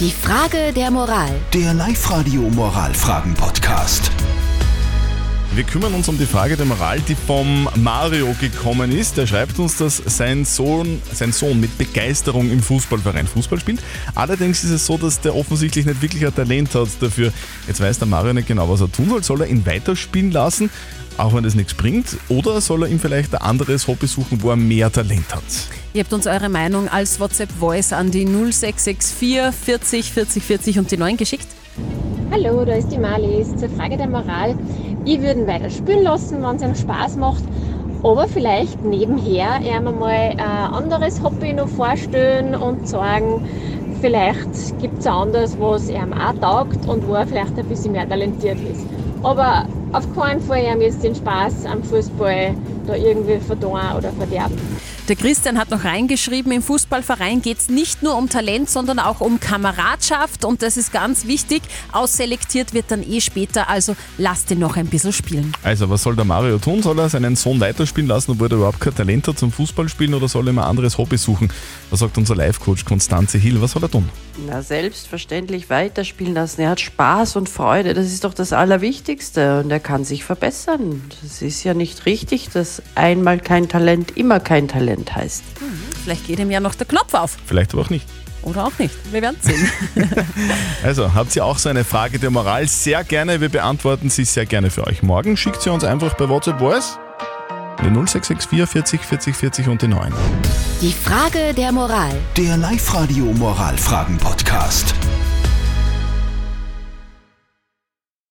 Die Frage der Moral. Der Live-Radio Moralfragen-Podcast. Wir kümmern uns um die Frage der Moral, die vom Mario gekommen ist. Er schreibt uns, dass sein Sohn, sein Sohn mit Begeisterung im Fußballverein Fußball spielt. Allerdings ist es so, dass der offensichtlich nicht wirklich ein Talent hat dafür. Jetzt weiß der Mario nicht genau, was er tun soll. Soll er ihn weiterspielen lassen, auch wenn das nichts bringt? Oder soll er ihm vielleicht ein anderes Hobby suchen, wo er mehr Talent hat? Ihr habt uns eure Meinung als WhatsApp-Voice an die 0664 40 40 40 und die 9 geschickt. Hallo, da ist die Marlies. Zur Frage der Moral. Ich würde ihn weiter spielen lassen, wenn es ihm Spaß macht. Aber vielleicht nebenher ihm mal ein anderes Hobby noch vorstellen und sagen, vielleicht gibt es anderes, was ihm auch taugt und wo er vielleicht ein bisschen mehr talentiert ist. Aber auf keinen Fall ihm jetzt den Spaß am Fußball da irgendwie verdorren oder verderben. Der Christian hat noch reingeschrieben, im Fußballverein geht es nicht nur um Talent, sondern auch um Kameradschaft und das ist ganz wichtig. Ausselektiert wird dann eh später, also lasst ihn noch ein bisschen spielen. Also, was soll der Mario tun? Soll er seinen Sohn weiterspielen lassen, obwohl er überhaupt kein Talent hat zum Fußballspielen oder soll er ihm ein anderes Hobby suchen? Was sagt unser Live-Coach Konstanze Hill? Was soll er tun? Na, selbstverständlich weiterspielen lassen. Er hat Spaß und Freude. Das ist doch das Allerwichtigste. Und er kann sich verbessern. Das ist ja nicht richtig, dass einmal kein Talent immer kein Talent heißt. Vielleicht geht ihm ja noch der Knopf auf. Vielleicht aber auch nicht. Oder auch nicht. Wir werden sehen. Also, habt ihr auch so eine Frage der Moral? Sehr gerne. Wir beantworten sie sehr gerne für euch. Morgen schickt sie uns einfach bei WhatsApp Voice. Die 0664 40 40 40 und die 9. Die Frage der Moral. Der Live-Radio Moralfragen-Podcast.